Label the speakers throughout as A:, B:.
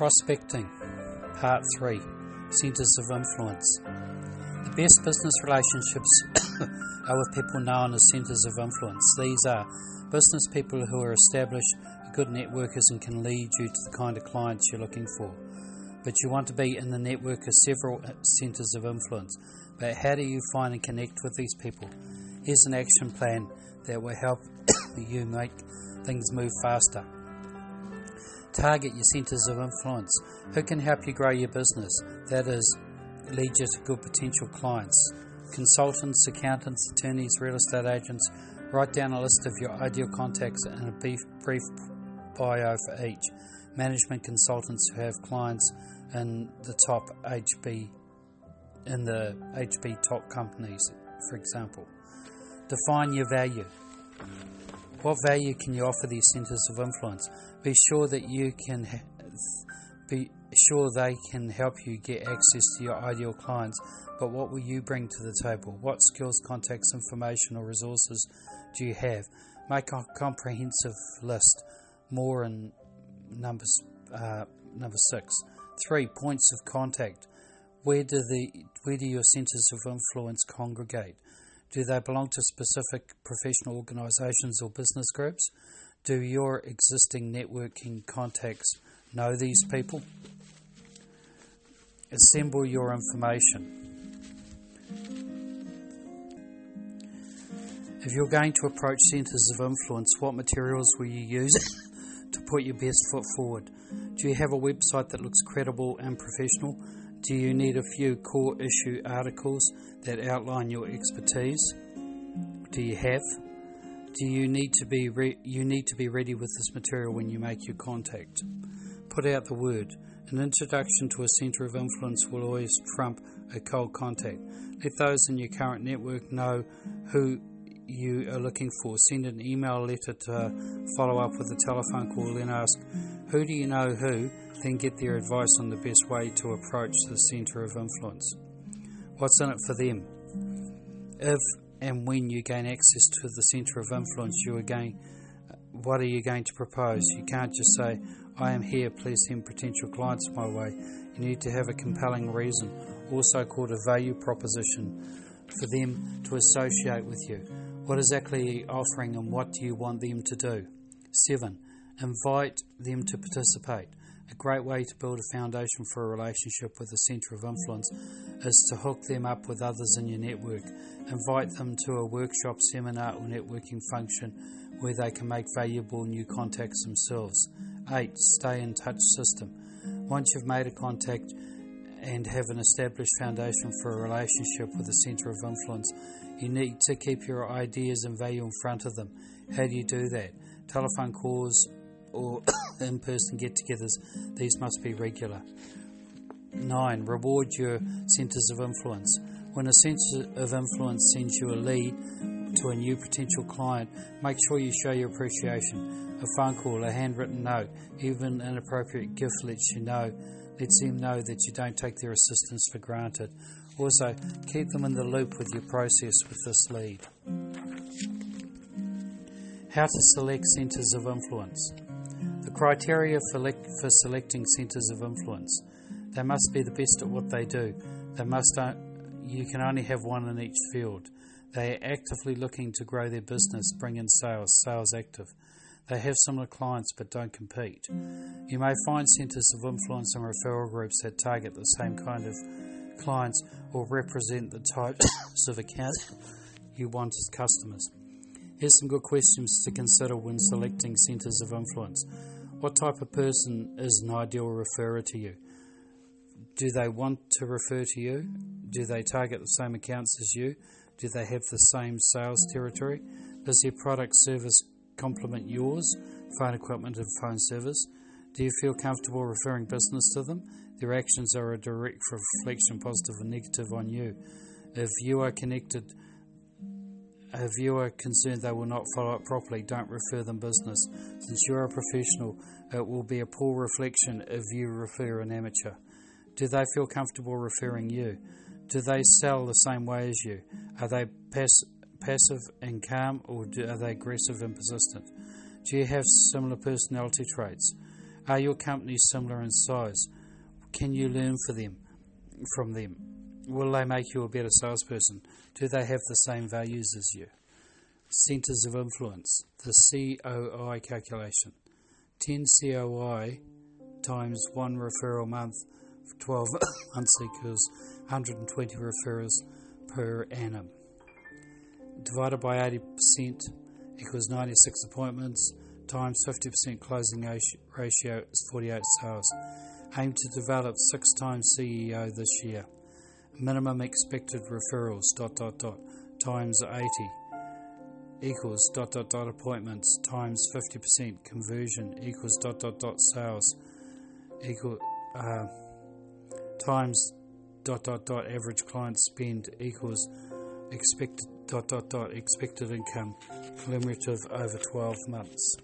A: Prospecting, Part 3 Centres of Influence. The best business relationships are with people known as centres of influence. These are business people who are established, good networkers, and can lead you to the kind of clients you're looking for. But you want to be in the network of several uh, centres of influence. But how do you find and connect with these people? Here's an action plan that will help you make things move faster. Target your centres of influence. Who can help you grow your business? That is, lead you to good potential clients. Consultants, accountants, attorneys, real estate agents. Write down a list of your ideal contacts and a brief, brief bio for each. Management consultants who have clients in the top HB in the HB top companies, for example. Define your value. What value can you offer these centres of influence? Be sure that you can be sure they can help you get access to your ideal clients, but what will you bring to the table? What skills, contacts, information, or resources do you have? Make a comprehensive list. More in number uh, number six. Three points of contact. Where do the where do your centres of influence congregate? Do they belong to specific professional organisations or business groups? Do your existing networking contacts know these people? Assemble your information. If you're going to approach centres of influence, what materials will you use to put your best foot forward? Do you have a website that looks credible and professional? Do you need a few core issue articles that outline your expertise? Do you have? Do you need to be re- you need to be ready with this material when you make your contact? Put out the word. An introduction to a centre of influence will always trump a cold contact. Let those in your current network know who you are looking for. Send an email letter to follow up with a telephone call, then ask, Who do you know who? Then get their advice on the best way to approach the centre of influence. What's in it for them? If and when you gain access to the centre of influence, you are going, what are you going to propose? You can't just say, I am here, please send potential clients my way. You need to have a compelling reason, also called a value proposition, for them to associate with you. What exactly are you offering and what do you want them to do? 7. Invite them to participate. A great way to build a foundation for a relationship with a centre of influence is to hook them up with others in your network. Invite them to a workshop, seminar, or networking function where they can make valuable new contacts themselves. 8. Stay in touch system. Once you've made a contact and have an established foundation for a relationship with a centre of influence, you need to keep your ideas and value in front of them. How do you do that? Telephone calls or in person get togethers, these must be regular. 9. Reward your centres of influence. When a centre of influence sends you a lead to a new potential client, make sure you show your appreciation. A phone call, a handwritten note, even an appropriate gift lets you know, lets them know that you don't take their assistance for granted. Also, keep them in the loop with your process with this lead. How to select centres of influence. The criteria for, le- for selecting centres of influence. They must be the best at what they do. They must uh, you can only have one in each field. They are actively looking to grow their business, bring in sales, sales active. They have similar clients but don't compete. You may find centres of influence and referral groups that target the same kind of clients or represent the types of accounts you want as customers. Here's some good questions to consider when selecting centres of influence. What type of person is an ideal referrer to you? Do they want to refer to you? Do they target the same accounts as you? Do they have the same sales territory? Does their product service complement yours, phone equipment and phone service? Do you feel comfortable referring business to them? Their actions are a direct reflection, positive and negative, on you. If you are connected, if you are concerned they will not follow up properly, don't refer them business. Since you are a professional, it will be a poor reflection if you refer an amateur. Do they feel comfortable referring you? Do they sell the same way as you? Are they pass- passive and calm, or do, are they aggressive and persistent? Do you have similar personality traits? Are your companies similar in size? Can you learn for them from them? Will they make you a better salesperson? Do they have the same values as you? Centers of influence. The COI calculation. 10 COI times 1 referral month 12 months equals 120 referrals per annum. Divided by 80% equals 96 appointments times 50% closing ratio is 48 sales. Aim to develop six times CEO this year. Minimum expected referrals dot dot dot times 80 equals dot dot dot appointments times 50% conversion equals dot dot dot sales equal uh, times dot dot dot average client spend equals expected dot dot dot expected income cumulative over 12 months.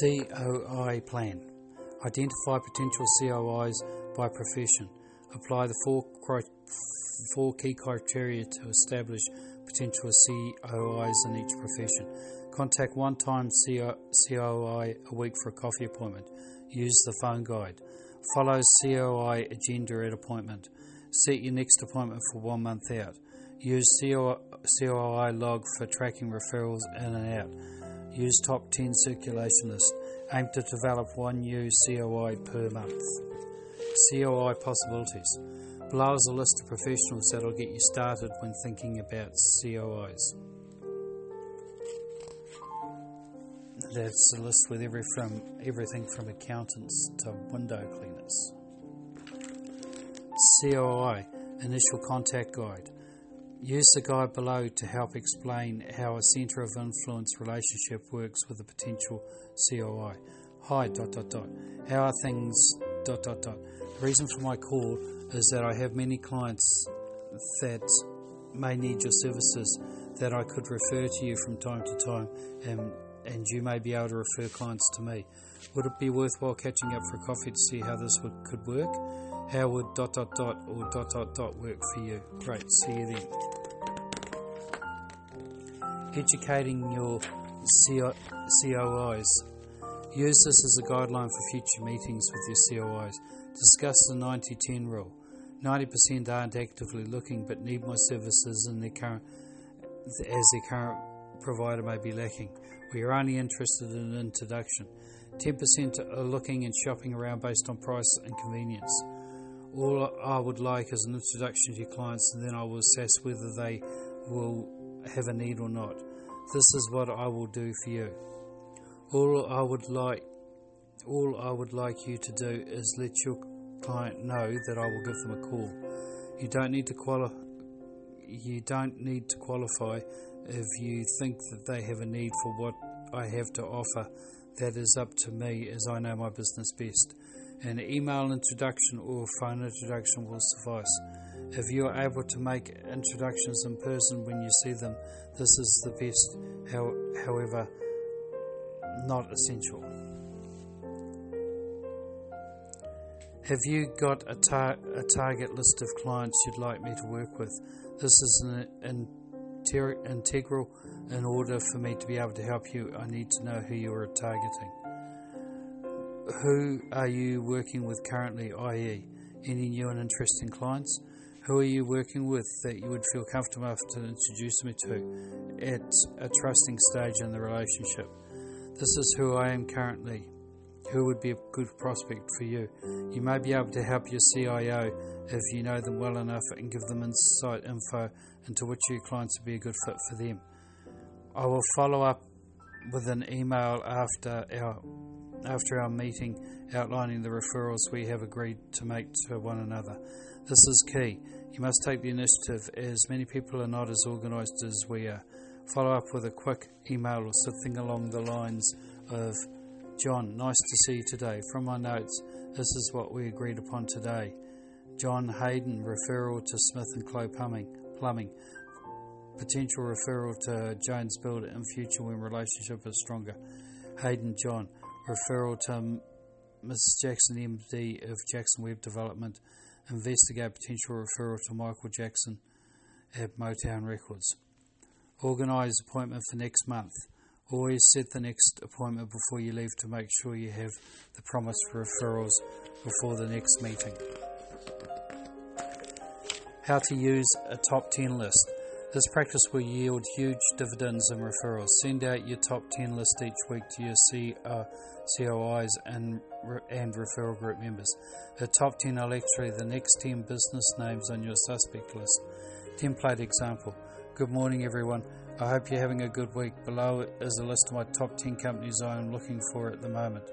A: COI plan. Identify potential COIs by profession. Apply the four, four key criteria to establish potential COIs in each profession. Contact one time COI a week for a coffee appointment. Use the phone guide. Follow COI agenda at appointment. Set your next appointment for one month out. Use COI log for tracking referrals in and out. Use top 10 circulation list. Aim to develop one new COI per month. COI possibilities. Below is a list of professionals that will get you started when thinking about COIs. That's a list with every from everything from accountants to window cleaners. COI Initial Contact Guide. Use the guide below to help explain how a centre of influence relationship works with a potential COI. Hi, dot dot dot. How are things, dot dot dot. The reason for my call is that I have many clients that may need your services that I could refer to you from time to time and, and you may be able to refer clients to me. Would it be worthwhile catching up for a coffee to see how this would, could work? How would dot dot dot or dot dot dot work for you? Great, see you then. Educating your COIs. Use this as a guideline for future meetings with your COIs. Discuss the 90 10 rule. 90% aren't actively looking but need my services in their current, as their current provider may be lacking. We are only interested in an introduction. 10% are looking and shopping around based on price and convenience. All I would like is an introduction to your clients and then I will assess whether they will have a need or not. This is what I will do for you. All I would like all I would like you to do is let your client know that I will give them a call. You don't need to qualify. You don't need to qualify if you think that they have a need for what I have to offer. That is up to me, as I know my business best. An email introduction or phone introduction will suffice. If you are able to make introductions in person when you see them, this is the best. How, however, not essential. Have you got a, tar- a target list of clients you'd like me to work with? This is an integral in order for me to be able to help you. I need to know who you are targeting. Who are you working with currently, i.e., any new and interesting clients? Who are you working with that you would feel comfortable enough to introduce me to at a trusting stage in the relationship? This is who I am currently who would be a good prospect for you. You may be able to help your CIO if you know them well enough and give them insight info into which your clients would be a good fit for them. I will follow up with an email after our after our meeting outlining the referrals we have agreed to make to one another. This is key. You must take the initiative as many people are not as organised as we are. Follow up with a quick email or something along the lines of John, nice to see you today. From my notes, this is what we agreed upon today. John Hayden, referral to Smith and Clow Plumbing. Plumbing. Potential referral to Jones Builder in future when relationship is stronger. Hayden John, referral to Mrs. Jackson, MD of Jackson Web Development. Investigate potential referral to Michael Jackson at Motown Records. Organise appointment for next month. Always set the next appointment before you leave to make sure you have the promised referrals before the next meeting. How to use a top 10 list. This practice will yield huge dividends and referrals. Send out your top 10 list each week to your CO, uh, COIs and, and referral group members. The top 10 are actually the next 10 business names on your suspect list. Template example. Good morning, everyone. I hope you're having a good week. Below is a list of my top 10 companies I am looking for at the moment.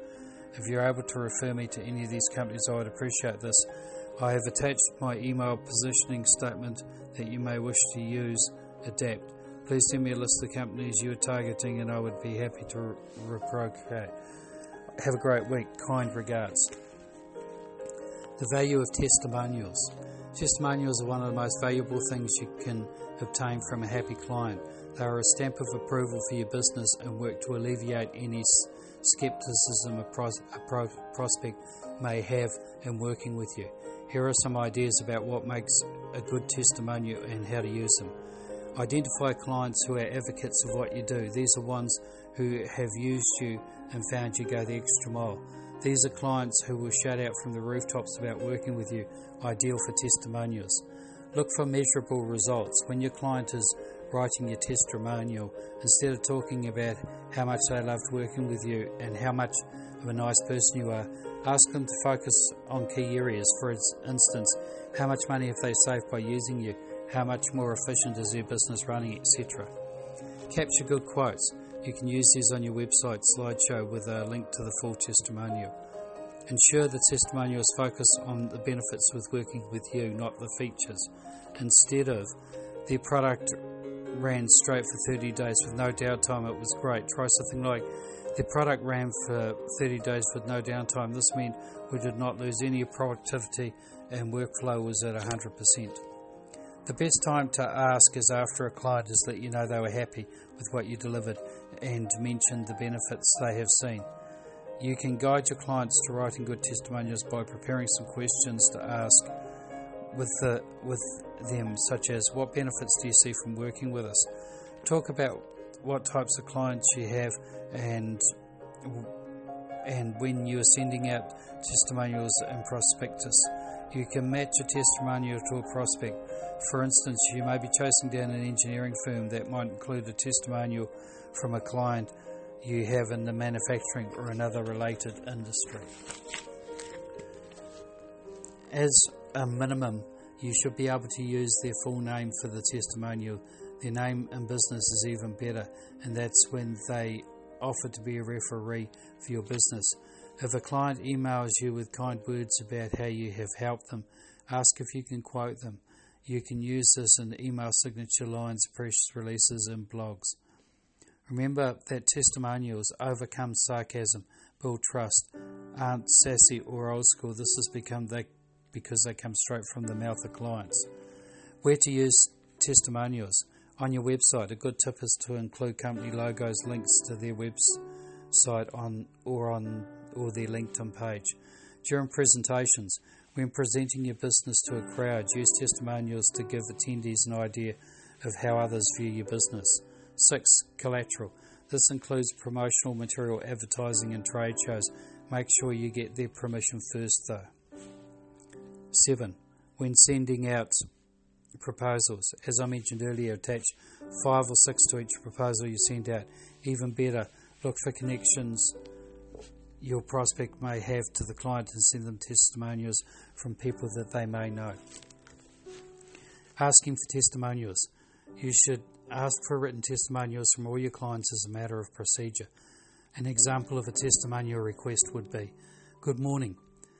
A: If you're able to refer me to any of these companies, I would appreciate this. I have attached my email positioning statement that you may wish to use, adapt. Please send me a list of the companies you are targeting and I would be happy to reprocreate. Have a great week. Kind regards. The value of testimonials. Testimonials are one of the most valuable things you can obtain from a happy client. They are a stamp of approval for your business and work to alleviate any skepticism a, pros- a pro- prospect may have in working with you. Here are some ideas about what makes a good testimonial and how to use them. Identify clients who are advocates of what you do. These are ones who have used you and found you go the extra mile. These are clients who will shout out from the rooftops about working with you, ideal for testimonials. Look for measurable results. When your client is writing your testimonial, instead of talking about how much they loved working with you and how much of a nice person you are, Ask them to focus on key areas. For instance, how much money have they saved by using you? How much more efficient is their business running, etc. Capture good quotes. You can use these on your website slideshow with a link to the full testimonial. Ensure the testimonials focus on the benefits with working with you, not the features. Instead of their product ran straight for 30 days with no downtime, it was great. Try something like the product ran for 30 days with no downtime. This meant we did not lose any productivity and workflow was at 100%. The best time to ask is after a client has let you know they were happy with what you delivered and mentioned the benefits they have seen. You can guide your clients to writing good testimonials by preparing some questions to ask with, the, with them, such as What benefits do you see from working with us? Talk about what types of clients you have and and when you are sending out testimonials and prospectus. You can match a testimonial to a prospect. For instance, you may be chasing down an engineering firm that might include a testimonial from a client you have in the manufacturing or another related industry. As a minimum, you should be able to use their full name for the testimonial their name in business is even better, and that's when they offer to be a referee for your business. If a client emails you with kind words about how you have helped them, ask if you can quote them. You can use this in email signature lines, press releases, and blogs. Remember that testimonials overcome sarcasm, build trust, aren't sassy or old school. This has become they, because they come straight from the mouth of clients. Where to use testimonials? On your website, a good tip is to include company logos, links to their website on or on or their LinkedIn page. During presentations, when presenting your business to a crowd, use testimonials to give attendees an idea of how others view your business. 6. Collateral. This includes promotional material, advertising, and trade shows. Make sure you get their permission first, though. 7. When sending out proposals. As I mentioned earlier, attach five or six to each proposal you send out. Even better, look for connections your prospect may have to the client and send them testimonials from people that they may know. Asking for testimonials. You should ask for written testimonials from all your clients as a matter of procedure. An example of a testimonial request would be Good morning.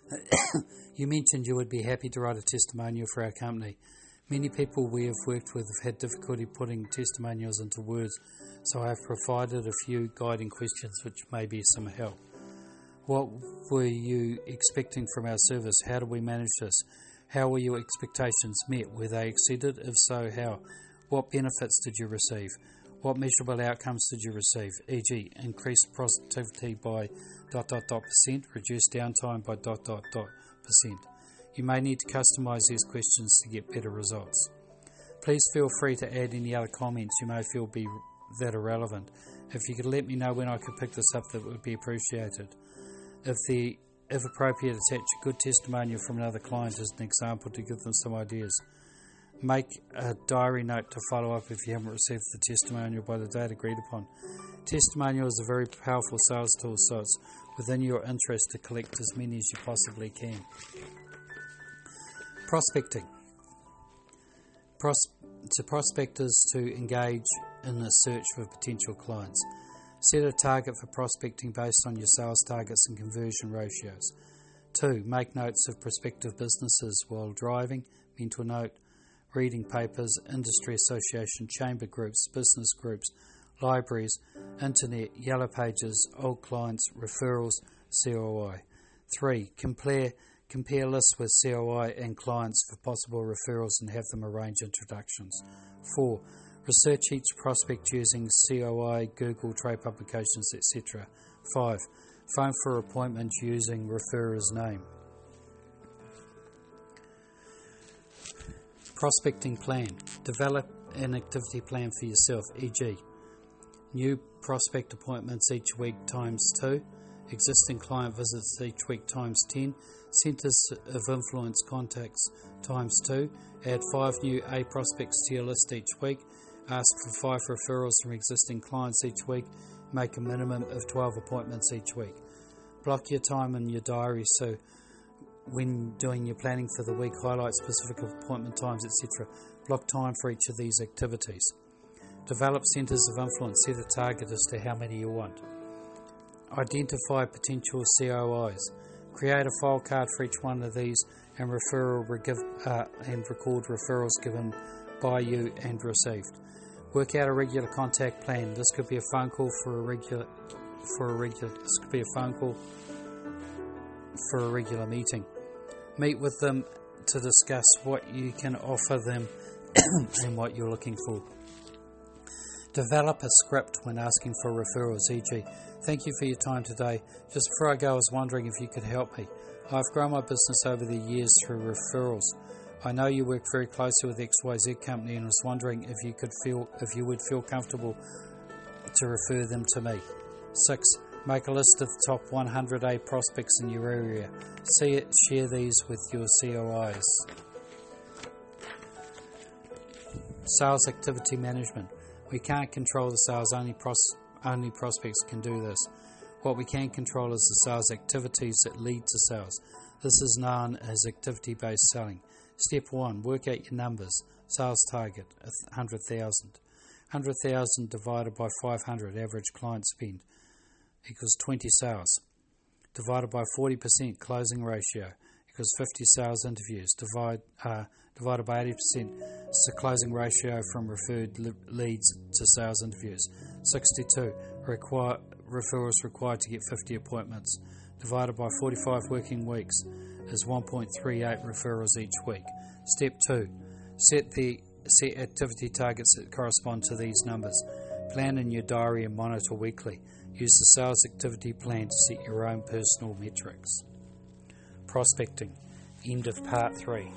A: you mentioned you would be happy to write a testimonial for our company. Many people we have worked with have had difficulty putting testimonials into words, so I have provided a few guiding questions which may be some help. What were you expecting from our service? How do we manage this? How were your expectations met? Were they exceeded? If so, how? What benefits did you receive? What measurable outcomes did you receive? E.g., increased productivity by dot dot dot percent, reduced downtime by dot dot dot percent. You may need to customize these questions to get better results. Please feel free to add any other comments you may feel be that are relevant. If you could let me know when I could pick this up, that would be appreciated. If the if appropriate, attach a good testimonial from another client as an example to give them some ideas. Make a diary note to follow up if you haven't received the testimonial by the date agreed upon. Testimonial is a very powerful sales tool, so it's within your interest to collect as many as you possibly can. Prospecting. Pros- to prospectors to engage in a search for potential clients. Set a target for prospecting based on your sales targets and conversion ratios. 2. Make notes of prospective businesses while driving. Mental note. Reading papers, industry association, chamber groups, business groups, libraries, internet, yellow pages, old clients, referrals, COI. 3. Compare, compare lists with COI and clients for possible referrals and have them arrange introductions. 4. Research each prospect using COI, Google, trade publications, etc. 5. Phone for appointment using referrer's name. Prospecting plan. Develop an activity plan for yourself, e.g., new prospect appointments each week times 2, existing client visits each week times 10, centres of influence contacts times 2, add 5 new A prospects to your list each week, Ask for five referrals from existing clients each week. Make a minimum of 12 appointments each week. Block your time in your diary so when doing your planning for the week, highlight specific appointment times, etc. Block time for each of these activities. Develop centres of influence. Set a target as to how many you want. Identify potential COIs. Create a file card for each one of these and referral uh, and record referrals given by you and received. Work out a regular contact plan. This could be a phone call for a regular for a regular this could be a phone call for a regular meeting. Meet with them to discuss what you can offer them and what you're looking for. Develop a script when asking for referrals, e.g., Thank you for your time today. Just before I go, I was wondering if you could help me. I've grown my business over the years through referrals. I know you work very closely with XYZ company and I was wondering if you could feel if you would feel comfortable to refer them to me. 6. Make a list of the top 100A prospects in your area. See it, share these with your COIs. Sales activity management. We can't control the sales, only, pros- only prospects can do this. What we can control is the sales activities that lead to sales. This is known as activity based selling. Step 1 Work out your numbers. Sales target 100,000. 100,000 divided by 500 average client spend equals 20 sales. Divided by 40% closing ratio equals 50 sales interviews. Divide, uh, divided by 80% is the closing ratio from referred leads to sales interviews. 62 require, referrals required to get 50 appointments. Divided by 45 working weeks is 1.38 referrals each week. Step 2. Set the set activity targets that correspond to these numbers. Plan in your diary and monitor weekly. Use the sales activity plan to set your own personal metrics. Prospecting. End of part 3.